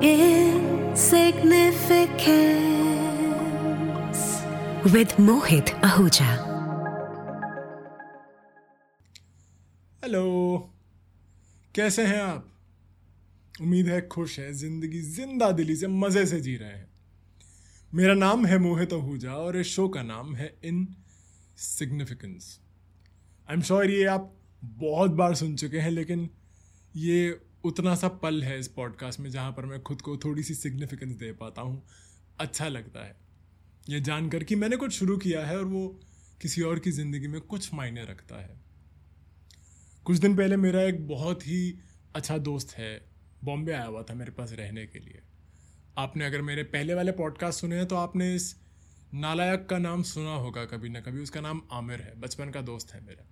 With Mohit Ahuja. Hello कैसे हैं आप? उम्मीद है खुश है, ज़िंदगी ज़िंदा दिली से मज़े से जी रहे हैं। मेरा नाम है मोहित आहूजा और इस शो का नाम है in significance I am sure ये आप बहुत बार सुन चुके हैं, लेकिन ये उतना सा पल है इस पॉडकास्ट में जहाँ पर मैं खुद को थोड़ी सी सिग्निफिकेंस दे पाता हूँ। अच्छा लगता है। ये जानकर कि मैंने कुछ शुरू किया है और वो किसी और की ज़िंदगी में कुछ मायने रखता है। कुछ दिन पहले मेरा एक बहुत ही अच्छा दोस्त है, बॉम्बे आया हुआ था मेरे पास रहने के लिए। आपने अगर मेरे पहले वाले पॉडकास्ट सुने हैं तो आपने इस नालायक का नाम सुना होगा कभी ना कभी। उसका नाम आमिर है, बचपन का दोस्त है मेरा।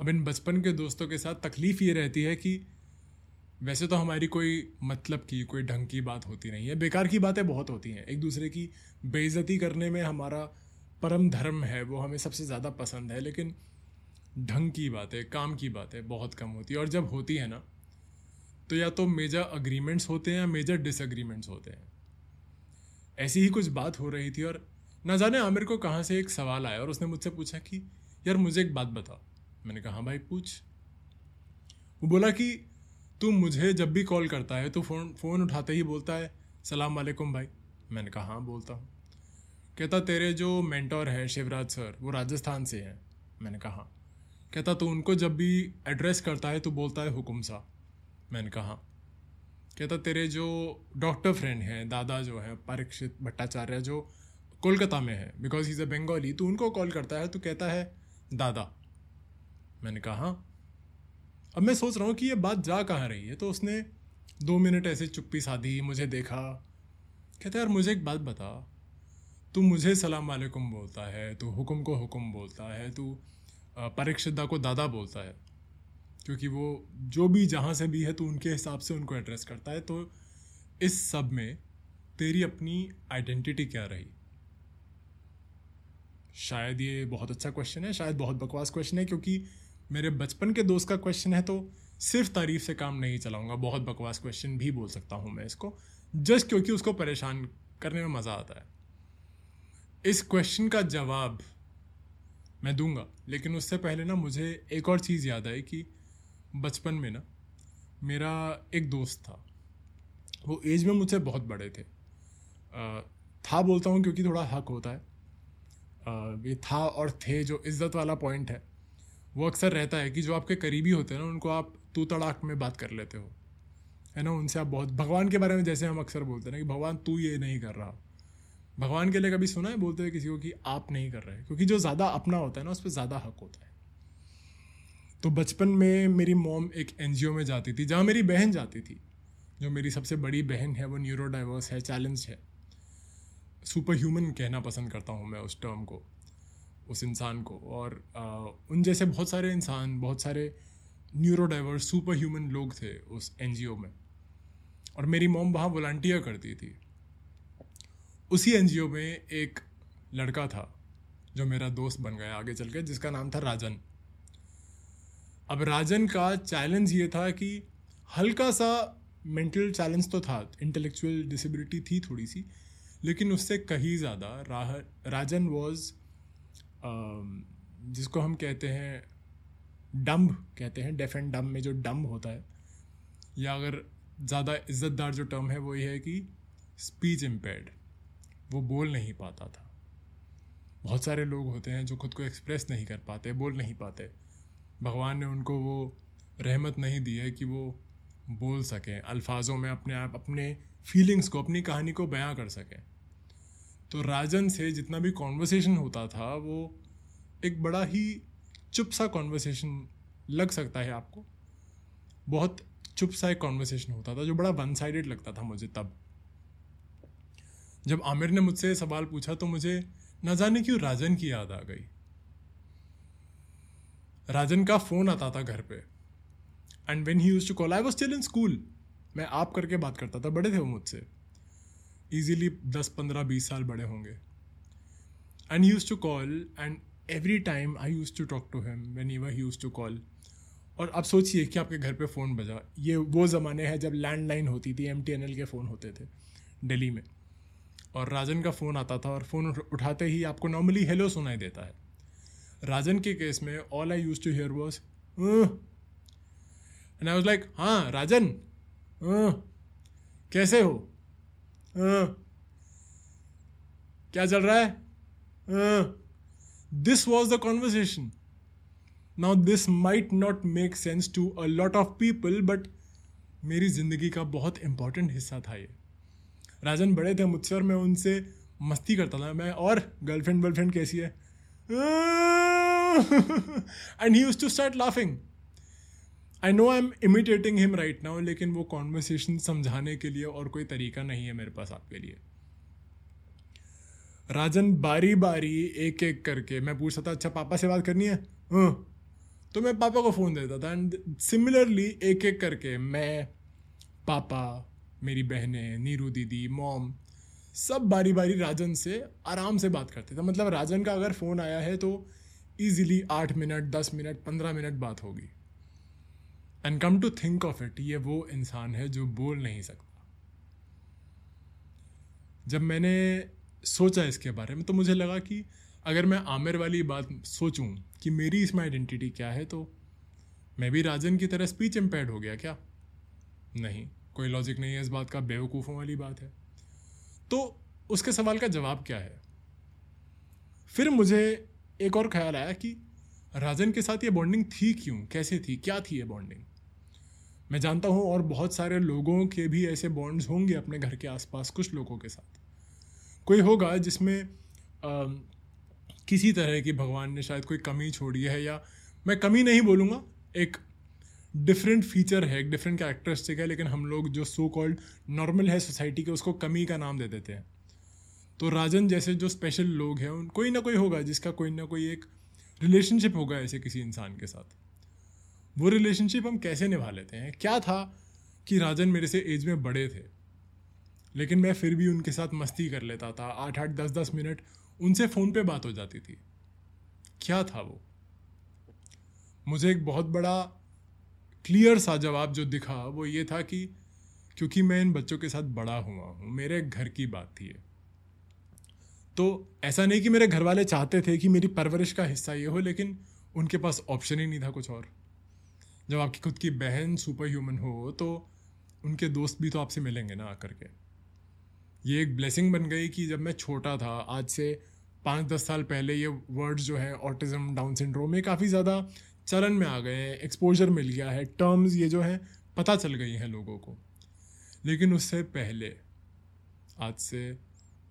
अब इन बचपन के दोस्तों के साथ तकलीफ़ ये रहती है कि वैसे तो हमारी कोई मतलब की, कोई ढंग की बात होती नहीं है। बेकार की बातें बहुत होती हैं। एक दूसरे की बेइज्जती करने में हमारा परम धर्म है, वो हमें सबसे ज़्यादा पसंद है, लेकिन ढंग की बातें, काम की बातें बहुत कम होती है। और जब होती है ना तो या तो मेजर अग्रीमेंट्स होते हैं या मेजर डिसएग्रीमेंट्स होते हैं। ऐसी ही कुछ बात हो रही थी और ना जाने आमिर को कहाँ से एक सवाल आया और उसने मुझसे पूछा कि, यार मुझे एक बात बताओ। मैंने कहा हाँ भाई, पूछ। वो बोला कि तू मुझे जब भी कॉल करता है तो फ़ोन फ़ोन उठाते ही बोलता है, सलाम वालेकुम भाई। मैंने कहा हाँ बोलता हूँ। कहता, तेरे जो मेंटोर है शिवराज सर, वो राजस्थान से हैं। मैंने कहा, कहता तो उनको जब भी एड्रेस करता है तो बोलता है हुकुम सा मैंने कहा, कहता, तेरे जो डॉक्टर फ्रेंड हैं, दादा जो हैं, परीक्षित भट्टाचार्य जो कोलकाता में है बिकॉज़ इज़ अ बंगाली तो उनको कॉल करता है तो कहता है, दादा। मैंने कहा अब मैं सोच रहा हूँ कि ये बात जा कहाँ रही है? तो उसने दो मिनट ऐसे चुप्पी साधी, मुझे देखा। कहते, यार, मुझे एक बात बता। तू मुझे सलाम वालेकुम बोलता है, तू हुक्म को हुकुम बोलता है, तू परीक्षिता को दादा बोलता है। क्योंकि वो जो भी जहाँ से भी है तो उनके हिसाब से उनको एड्रेस करता है। तो इस सब में तेरी अपनी आइडेंटिटी क्या रही? शायद ये बहुत अच्छा क्वेश्चन है, शायद बहुत बकवास क्वेश्चन है, क्योंकि मेरे बचपन के दोस्त का क्वेश्चन है तो सिर्फ़ तारीफ़ से काम नहीं चलाऊँगा बहुत बकवास क्वेश्चन भी बोल सकता हूँ मैं इसको जस्ट क्योंकि उसको परेशान करने में मज़ा आता है। इस क्वेश्चन का जवाब मैं दूँगा लेकिन उससे पहले ना मुझे एक और चीज़ याद आई कि बचपन में ना मेरा एक दोस्त था वो एज में मुझसे बहुत बड़े थे। आ, था बोलता हूँ क्योंकि थोड़ा हक होता है। आ, ये था और थे जो इज़्ज़त वाला पॉइंट है। वो अक्सर रहता है कि जो आपके करीबी होते हैं ना, उनको आप तू तड़ाक में बात कर लेते हो। है ना? उनसे आप बहुत, भगवान के बारे में जैसे हम अक्सर बोलते हैं ना कि, भगवान, तू ये नहीं कर रहा। भगवान के लिए कभी सुना है बोलते हैं किसी को कि, आप नहीं कर रहे? क्योंकि जो ज़्यादा अपना होता है ना, उस पर ज़्यादा हक होता है। तो बचपन में मेरी मॉम एक एनजीओ में जाती थी, जहाँ मेरी बहन जाती थी। जो मेरी सबसे बड़ी बहन है, वो न्यूरोडाइवर्स है चैलेंज है। सुपर ह्यूमन कहना पसंद करता हूँ मैं उस टर्म को। उस इंसान को। और आ, उन जैसे बहुत सारे इंसान बहुत सारे न्यूरो डाइवर्स सुपर ह्यूमन लोग थे उस एनजीओ में। और मेरी मोम वहाँ वॉल्टियर करती थी। उसी एनजीओ में एक लड़का था जो मेरा दोस्त बन गया आगे चल के जिसका नाम था राजन। अब राजन का चैलेंज ये था कि हल्का सा मेंटल चैलेंज तो था इंटेलेक्चुअल डिसेबिलिटी थी थोड़ी सी लेकिन उससे कहीं ज़्यादा राह राजन वॉज़ जिसको हम कहते हैं डम्ब कहते हैं डेफ एंड डम में जो डम्ब होता है, या अगर ज़्यादा इज़्ज़तदार जो टर्म है, वो ये है कि स्पीच इम्पेयर्ड वो बोल नहीं पाता था। बहुत सारे लोग होते हैं जो खुद को एक्सप्रेस नहीं कर पाते, बोल नहीं पाते। भगवान ने उनको वो रहमत नहीं दी है कि वो बोल सकें, अल्फाजों में अपने आप, अपने फीलिंग्स को, अपनी कहानी को बयां कर सकें। तो राजन से जितना भी कॉन्वर्सेशन होता था, वो एक बड़ा ही चुप सा कॉन्वर्सेशन लग सकता है आपको। बहुत चुप सा एक कॉन्वर्सेशन होता था, जो बड़ा वन साइडेड लगता था मुझे तब। जब आमिर ने मुझसे सवाल पूछा तो मुझे न जाने क्यों राजन की याद आ गई। राजन का फ़ोन आता था घर पे। And when he used to call I was still in school मैं आप करके बात करता था, बड़े थे वो मुझसे। ईजीली दस पंद्रह बीस साल बड़े होंगे। And used to call and every time I used to talk to him when he used to call और आप सोचिए कि आपके घर पे फ़ोन बजा। ये वो ज़माने हैं जब लैंडलाइन होती थी MTNL के फ़ोन होते थे, दिल्ली में। और राजन का फ़ोन आता था और फ़ोन उठाते ही आपको नॉर्मली हेलो सुनाई देता है। राजन के केस में all I used to hear was and I was like हाँ राजन। कैसे हो? क्या चल रहा है? This was the conversation now this might not make sense to a lot of people but मेरी ज़िंदगी का बहुत इंपॉर्टेंट हिस्सा था ये। राजन बड़े थे मुझसे और मैं उनसे मस्ती करता था। मैं और गर्लफ्रेंड वर्लफ्रेंड कैसी है? And he used to start laughing I know I am imitating him right now लेकिन वो कॉन्वर्सेशन समझाने के लिए और कोई तरीका नहीं है मेरे पास आपके लिए। राजन बारी बारी एक एक करके, मैं पूछता था अच्छा पापा से बात करनी है? हाँ. तो मैं पापा को फ़ोन देता था एंड सिमिलरली एक एक करके मैं, पापा, मेरी बहनें, नीरू दीदी मॉम सब बारी बारी राजन से आराम से बात करते थे। मतलब राजन का अगर फ़ोन आया है तो ईजिली आठ मिनट, दस मिनट, पंद्रह मिनट बात होगी। And come to think of it ये वो इंसान है जो बोल नहीं सकता। जब मैंने सोचा इसके बारे में तो मुझे लगा कि अगर मैं आमिर वाली बात सोचूं कि मेरी इसमें आइडेंटिटी क्या है तो मैं भी राजन की तरह स्पीच इम्पेयर्ड हो गया क्या? नहीं, कोई लॉजिक नहीं है इस बात का, बेवकूफ़ों वाली बात है। तो उसके सवाल का जवाब क्या है? फिर मुझे एक और ख्याल आया कि राजन के साथ ये बॉन्डिंग थी क्यों? कैसे थी? क्या थी ये बॉन्डिंग मैं जानता हूँ और बहुत सारे लोगों के भी ऐसे बॉन्ड्स होंगे अपने घर के आसपास, कुछ लोगों के साथ। कोई होगा जिसमें किसी तरह की भगवान ने शायद कोई कमी छोड़ी है या मैं कमी नहीं बोलूँगा, एक डिफरेंट फीचर है, एक डिफरेंट कैरेक्टरिस्टिक है, लेकिन हम लोग जो सो कॉल्ड नॉर्मल है सोसाइटी के, उसको कमी का नाम दे देते हैं। तो राजन जैसे जो स्पेशल लोग हैं, उन, कोई ना कोई होगा जिसका कोई ना कोई एक रिलेशनशिप होगा ऐसे किसी इंसान के साथ। वो रिलेशनशिप हम कैसे निभा लेते हैं? क्या था कि राजन मेरे से एज में बड़े थे, लेकिन मैं फिर भी उनके साथ मस्ती कर लेता था। आठ आठ, दस दस मिनट उनसे फ़ोन पे बात हो जाती थी। क्या था वो? मुझे एक बहुत बड़ा क्लियर सा जवाब जो दिखा वो ये था कि क्योंकि मैं इन बच्चों के साथ बड़ा हुआ हूँ, मेरे घर की बात थी ये। तो ऐसा नहीं कि मेरे घर वाले चाहते थे कि मेरी परवरिश का हिस्सा ये हो, लेकिन उनके पास ऑप्शन ही नहीं था कुछ और। जब आपकी खुद की बहन सुपर ह्यूमन हो तो उनके दोस्त भी तो आपसे मिलेंगे ना आकर के। ये एक ब्लेसिंग बन गई कि जब मैं छोटा था, आज से पाँच दस साल पहले ये वर्ड्स जो है ऑटिज़म डाउन सिंड्रोम ये काफ़ी ज़्यादा चलन में आ गए हैं एक्सपोजर मिल गया है टर्म्स ये जो है, पता चल गई हैं लोगों को। लेकिन उससे पहले, आज से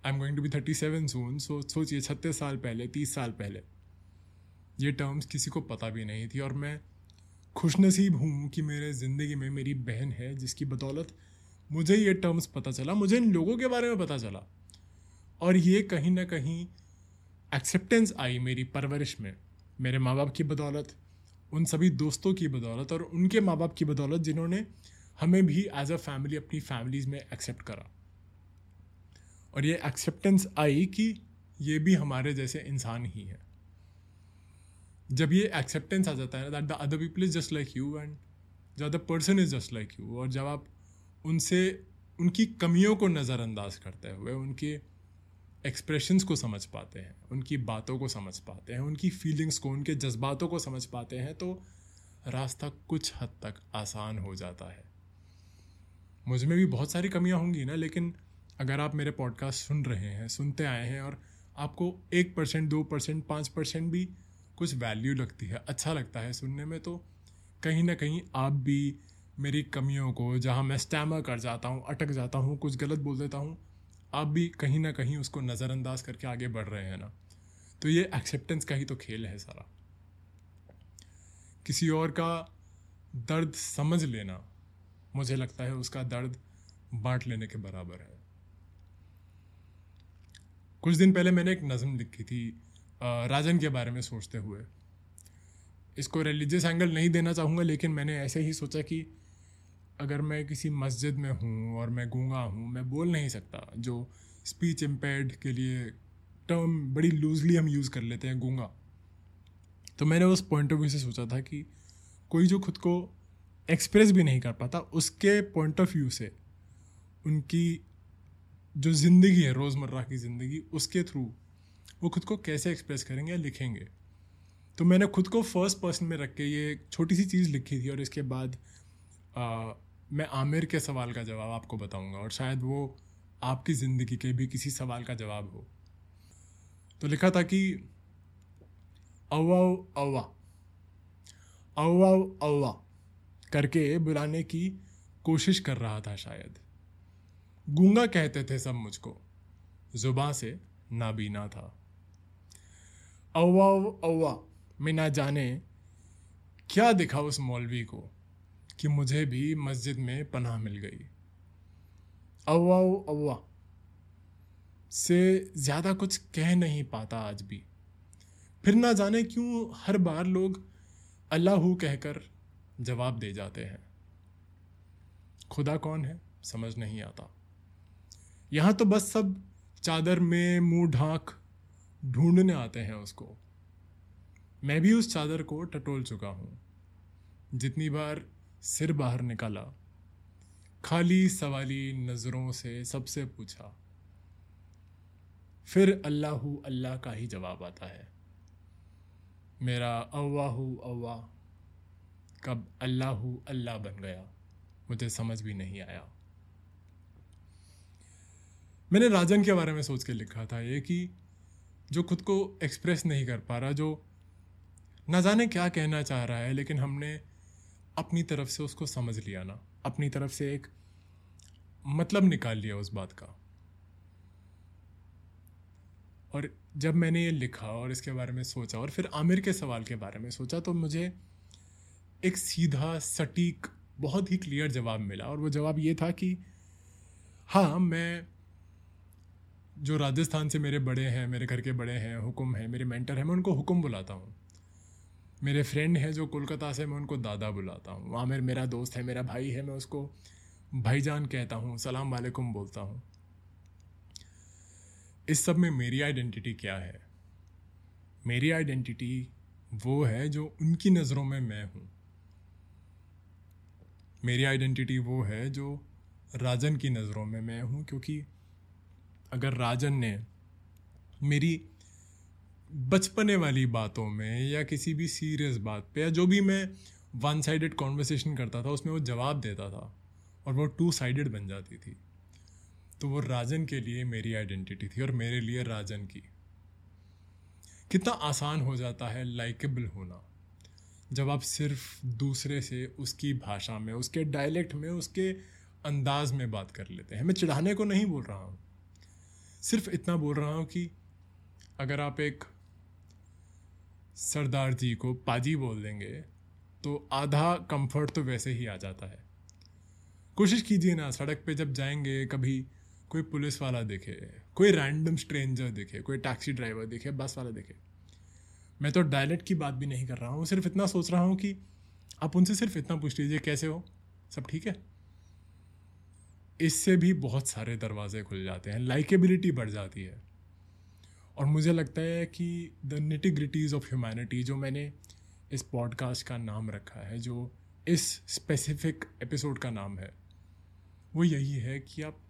I am going to be thirty seven soon so सोचिए, छत्तीस साल पहले, तीस साल पहले, ये टर्म्स किसी को पता भी नहीं थी और मैं खुशनसीब हूँ कि मेरे ज़िंदगी में मेरी बहन है, जिसकी बदौलत मुझे ये टर्म्स पता चला, मुझे इन लोगों के बारे में पता चला। और ये कहीं ना कहीं एक्सेप्टेंस आई मेरी परवरिश में। मेरे माँ बाप की बदौलत, उन सभी दोस्तों की बदौलत और उनके माँ बाप की बदौलत जिन्होंने हमें भी एज अ फैमिली अपनी फैमिलीज़ में एक्सेप्ट करा। और ये एक्सेप्टेंस आई कि ये भी हमारे जैसे इंसान ही है। जब ये एक्सेप्टेंस आ जाता है that the other people is just like you and the other person is just like you और जब आप उनसे, उनकी कमियों को नज़रअंदाज करते हुए, उनके एक्सप्रेशंस को समझ पाते हैं, उनकी बातों को समझ पाते हैं, उनकी फीलिंग्स को, उनके जज्बातों को समझ पाते हैं तो रास्ता कुछ हद तक आसान हो जाता है। मुझमें भी बहुत सारी कमियाँ होंगी ना, लेकिन अगर आप मेरे पॉडकास्ट सुन रहे हैं, सुनते आए हैं और आपको एक परसेंट दो परसेंट पाँच परसेंट भी कुछ वैल्यू लगती है अच्छा लगता है सुनने में तो कहीं ना कहीं आप भी मेरी कमियों को, जहाँ मैं स्टैमर कर जाता हूँ, अटक जाता हूँ, कुछ गलत बोल देता हूँ, आप भी कहीं ना कहीं उसको नज़रअंदाज करके आगे बढ़ रहे हैं ना। तो ये एक्सेप्टेंस का ही तो खेल है सारा। किसी और का दर्द समझ लेना, मुझे लगता है उसका दर्द बांट लेने के बराबर है। कुछ दिन पहले मैंने एक नज़म लिखी थी राजन के बारे में सोचते हुए। इसको रिलीजियस एंगल नहीं देना चाहूँगा, लेकिन मैंने ऐसे ही सोचा कि अगर मैं किसी मस्जिद में हूँ और मैं गूँगा हूँ, मैं बोल नहीं सकता जो स्पीच इम्पेयर्ड के लिए टर्म बड़ी लूजली हम यूज़ कर लेते हैं, गूँगा। तो मैंने उस पॉइंट ऑफ़ व्यू से सोचा था कि कोई जो खुद को एक्सप्रेस भी नहीं कर पाता, उसके पॉइंट ऑफ़ व्यू से उनकी जो ज़िंदगी है, रोज़मर्रा की ज़िंदगी, उसके थ्रू वो खुद को कैसे एक्सप्रेस करेंगे या लिखेंगे? तो मैंने खुद को फ़र्स्ट पर्सन में रख के ये छोटी सी चीज़ लिखी थी और इसके बाद आ, मैं आमिर के सवाल का जवाब आपको बताऊँगा और शायद वो आपकी ज़िंदगी के भी किसी सवाल का जवाब हो। तो लिखा था कि अवा अवा अवा अवा करके बुलाने की कोशिश कर रहा था शायद। गूँगा कहते थे सब मुझको जुबा से नाबीना था। अव्वा अव्वा मैं ना जाने क्या दिखा उस मौलवी को कि मुझे भी मस्जिद में पनाह मिल गई। अव्वा अव्वा, से ज़्यादा कुछ कह नहीं पाता आज भी। फिर ना जाने क्यों हर बार लोग अल्लाह कहकर जवाब दे जाते हैं। खुदा कौन है? समझ नहीं आता। यहाँ तो बस सब चादर में मुँह ढांक ढूँढने आते हैं उसको। मैं भी उस चादर को टटोल चुका हूँ। जितनी बार सिर बाहर निकाला, खाली सवाली नज़रों से सबसे पूछा, फिर अल्लाह अल्लाह का ही जवाब आता है। मेरा अव्वाहू अव्वा, कब अल्लाह अल्लाह बन गया, मुझे समझ भी नहीं आया। मैंने राजन के बारे में सोच के लिखा था ये कि जो खुद को एक्सप्रेस नहीं कर पा रहा, जो ना जाने क्या कहना चाह रहा है, लेकिन हमने अपनी तरफ़ से उसको समझ लिया ना। अपनी तरफ़ से एक मतलब निकाल लिया उस बात का। और जब मैंने ये लिखा और इसके बारे में सोचा और फिर आमिर के सवाल के बारे में सोचा तो मुझे एक सीधा, सटीक, बहुत ही क्लियर जवाब मिला। और वो जवाब ये था कि हाँ मैं जो राजस्थान से मेरे बड़े हैं, मेरे घर के बड़े हैं, हुक्म हैं, मेरे मेंटर हैं, मैं उनको हुक्म बुलाता हूँ। मेरे फ्रेंड हैं जो कोलकाता से, मैं उनको दादा बुलाता हूँ। आमिर मेरा दोस्त है, मेरा भाई है, मैं उसको भाईजान कहता हूँ, सलाम वालेकुम बोलता हूँ। इस सब में मेरी आइडेंटिटी क्या है? मेरी आइडेंटिटी वो है जो उनकी नज़रों में मैं हूँ। मेरी आइडेंटिटी वो है जो राजन की नज़रों में मैं हूँ, क्योंकि अगर राजन ने मेरी बचपने वाली बातों में या किसी भी सीरियस बात पे या जो भी मैं वन साइडेड कॉन्वर्सेशन करता था, उसमें वो जवाब देता था और वो टू साइडेड बन जाती थी तो वो राजन के लिए मेरी आइडेंटिटी थी और मेरे लिए राजन की। कितना आसान हो जाता है लाइकेबल होना। जब आप सिर्फ़ दूसरे से उसकी भाषा में, उसके डायलेक्ट में, उसके अंदाज में बात कर लेते हैं। मैं चिढ़ाने को नहीं बोल रहा हूँ। सिर्फ़ इतना बोल रहा हूँ कि अगर आप एक सरदार जी को पाजी बोल देंगे तो आधा कंफर्ट तो वैसे ही आ जाता है। कोशिश कीजिए ना, सड़क पे जब जाएँगे, कभी कोई पुलिस वाला दिखे, कोई रैंडम स्ट्रेंजर दिखे, कोई टैक्सी ड्राइवर दिखे बस वाला दिखे। मैं तो डायलेक्ट की बात भी नहीं कर रहा हूँ, सिर्फ़ इतना सोच रहा हूँ कि आप उनसे सिर्फ़ इतना पूछ लीजिए, कैसे हो? सब ठीक है? इससे भी बहुत सारे दरवाजे खुल जाते हैं लाइकेबिलिटी बढ़ जाती है। और मुझे लगता है कि द निटिग्रिटीज़ ऑफ़ ह्यूमैनिटी जो मैंने इस पॉडकास्ट का नाम रखा है, जो इस स्पेसिफिक एपिसोड का नाम है, वो यही है कि आप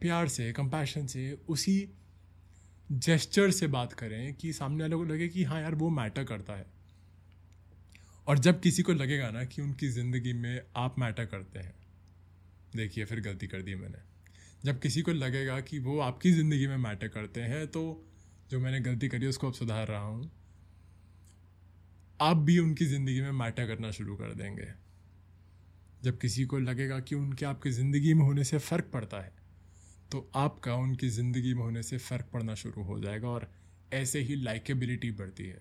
प्यार से कंपैशन से, उसी जेस्चर से बात करें कि सामने वाले को लगे कि हाँ यार, वो मैटर करता है। और जब किसी को लगेगा ना कि उनकी ज़िंदगी में आप मैटर करते हैं देखिए, फिर गलती कर दी मैंने। जब किसी को लगेगा कि वो आपकी ज़िंदगी में मैटर करते हैं तो जो मैंने गलती करी उसको अब सुधार रहा हूँ। आप भी उनकी ज़िंदगी में मैटर करना शुरू कर देंगे। जब किसी को लगेगा कि उनके, आपकी ज़िंदगी में होने से फ़र्क पड़ता है तो आपका उनकी ज़िंदगी में होने से फ़र्क पड़ना शुरू हो जाएगा और ऐसे ही लाइकेबिलिटी बढ़ती है।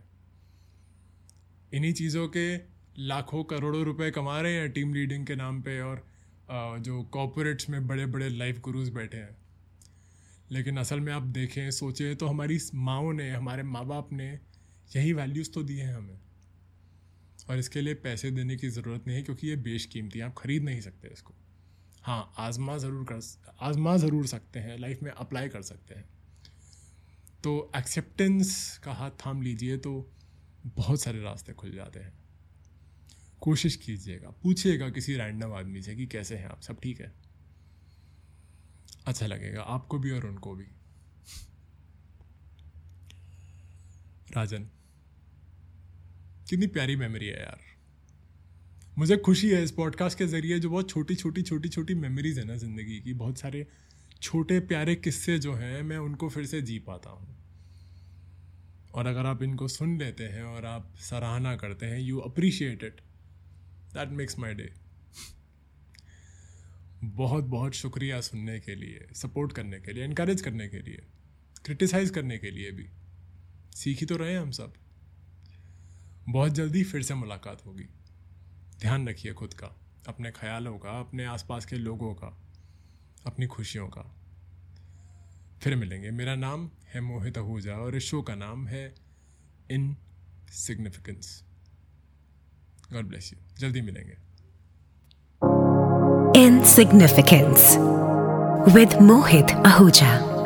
इन्हीं चीज़ों के लाखों करोड़ों रुपए कमा रहे हैं टीम लीडिंग के नाम पे और जो कॉपोरेट्स में बड़े बड़े लाइफ गुरुज बैठे हैं। लेकिन असल में आप देखें, सोचें तो हमारी माओ ने, हमारे माँ बाप ने यही वैल्यूज़ तो दिए हैं हमें। और इसके लिए पैसे देने की ज़रूरत नहीं है क्योंकि ये बेशकीमती आप ख़रीद नहीं सकते इसको। हाँ आजमा ज़रूर कर, आजमा ज़रूर सकते हैं लाइफ में अप्लाई कर सकते हैं। तो एक्सेप्टेंस का हाथ थाम लीजिए तो बहुत सारे रास्ते खुल जाते हैं। कोशिश कीजिएगा, पूछिएगा किसी रैंडम आदमी से कि कैसे हैं आप, सब ठीक है? अच्छा लगेगा, आपको भी और उनको भी। राजन, कितनी प्यारी मेमोरी है यार। मुझे खुशी है इस पॉडकास्ट के ज़रिए जो बहुत छोटी छोटी छोटी छोटी मेमोरीज है ना ज़िंदगी की। बहुत सारे छोटे, प्यारे किस्से जो हैं, मैं उनको फिर से जी पाता हूँ। और अगर आप इनको सुन लेते हैं और आप सराहना करते हैं you appreciate it that makes my day बहुत बहुत शुक्रिया सुनने के लिए सपोर्ट करने के लिए इनक्रेज करने के लिए क्रिटिसाइज करने के लिए भी। सीख ही तो रहे हम सब। बहुत जल्दी फिर से मुलाकात होगी। ध्यान रखिए खुद का, अपने ख्यालों का, अपने आसपास के लोगों का, अपनी खुशियों का। फिर मिलेंगे। मेरा नाम है मोहित आहूजा और इस शो का नाम है इन सिग्निफिकेंस गॉड ब्लेस यू जल्दी मिलेंगे Insignificance with Mohit Ahuja.